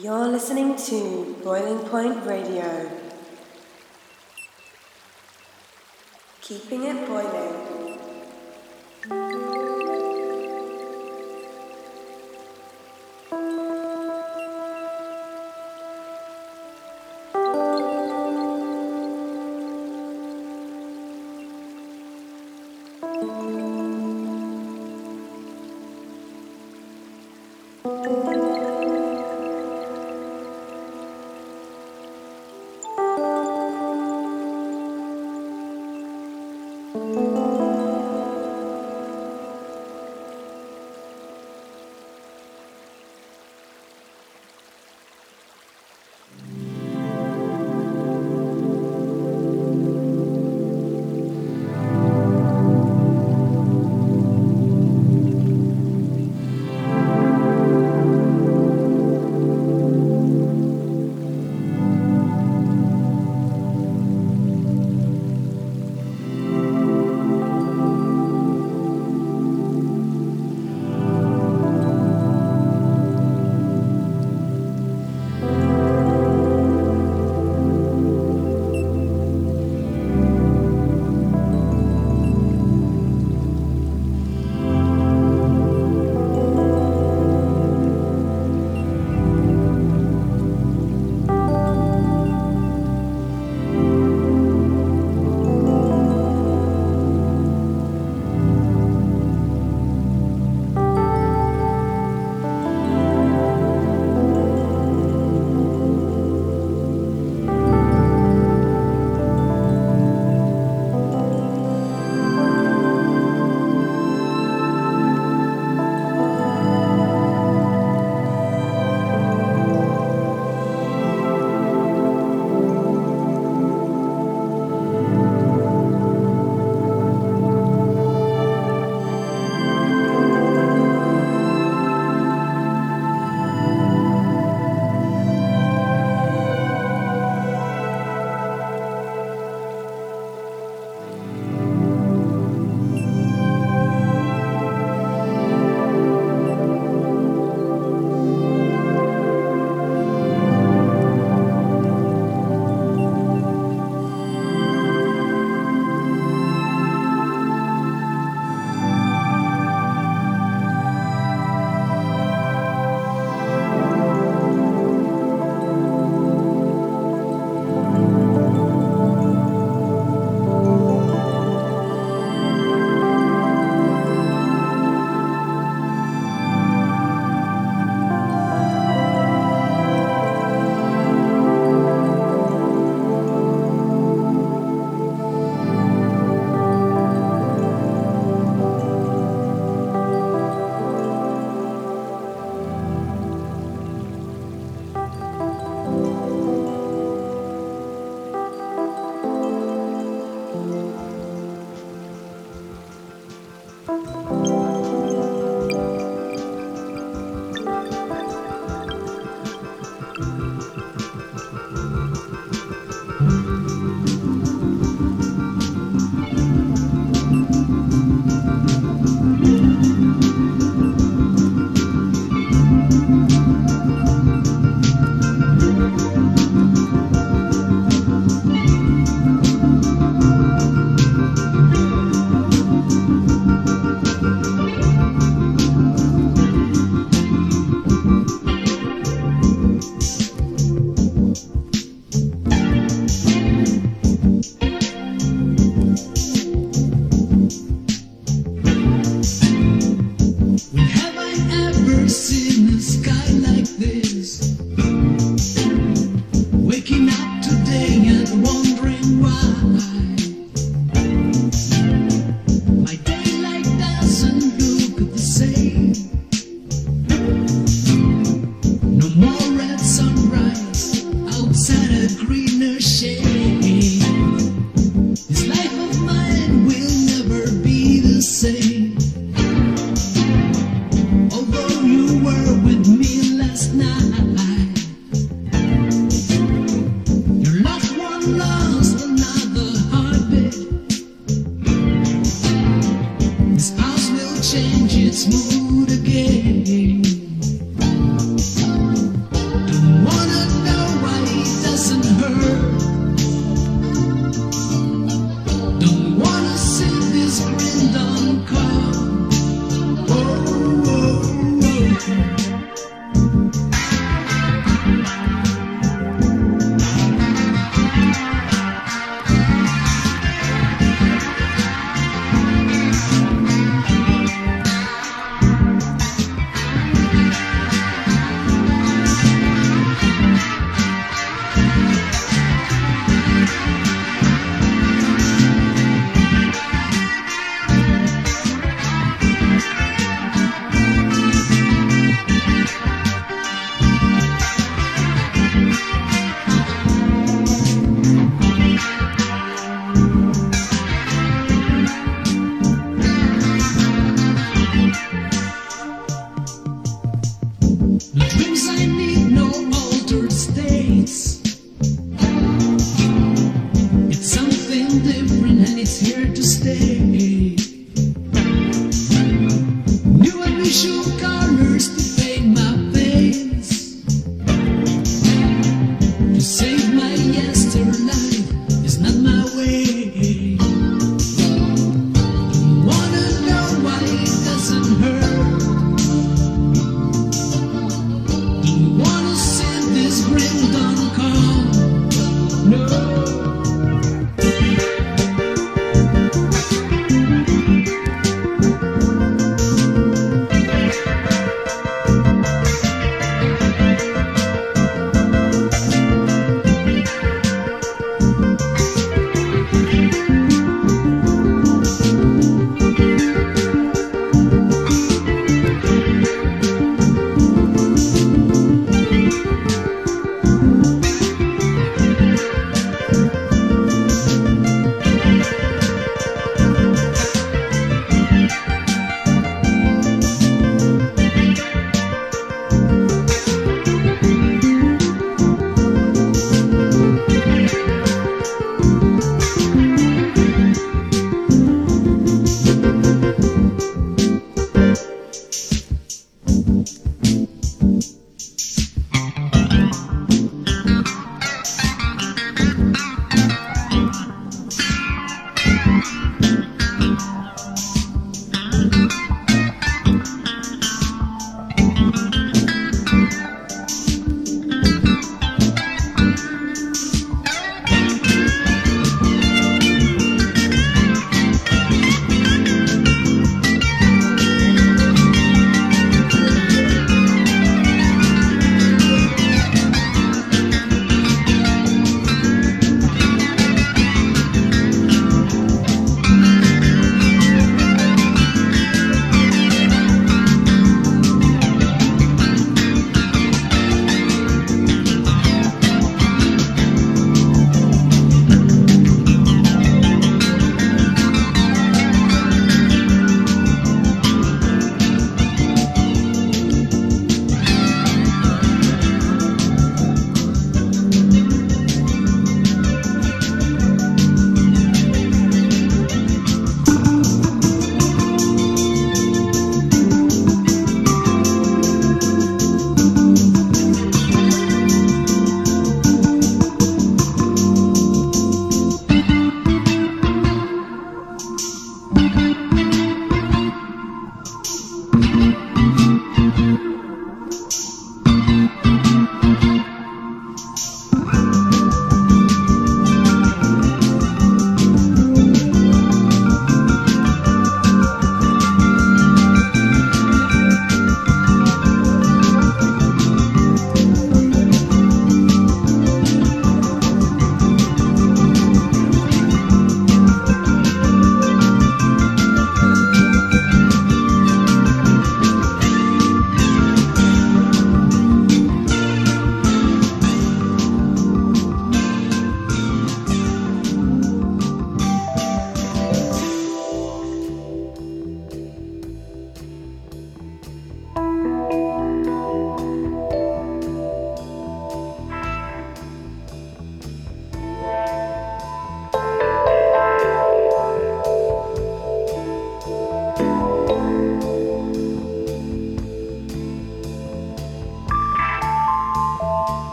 You're listening to Boiling Point Radio. Keeping it boiling.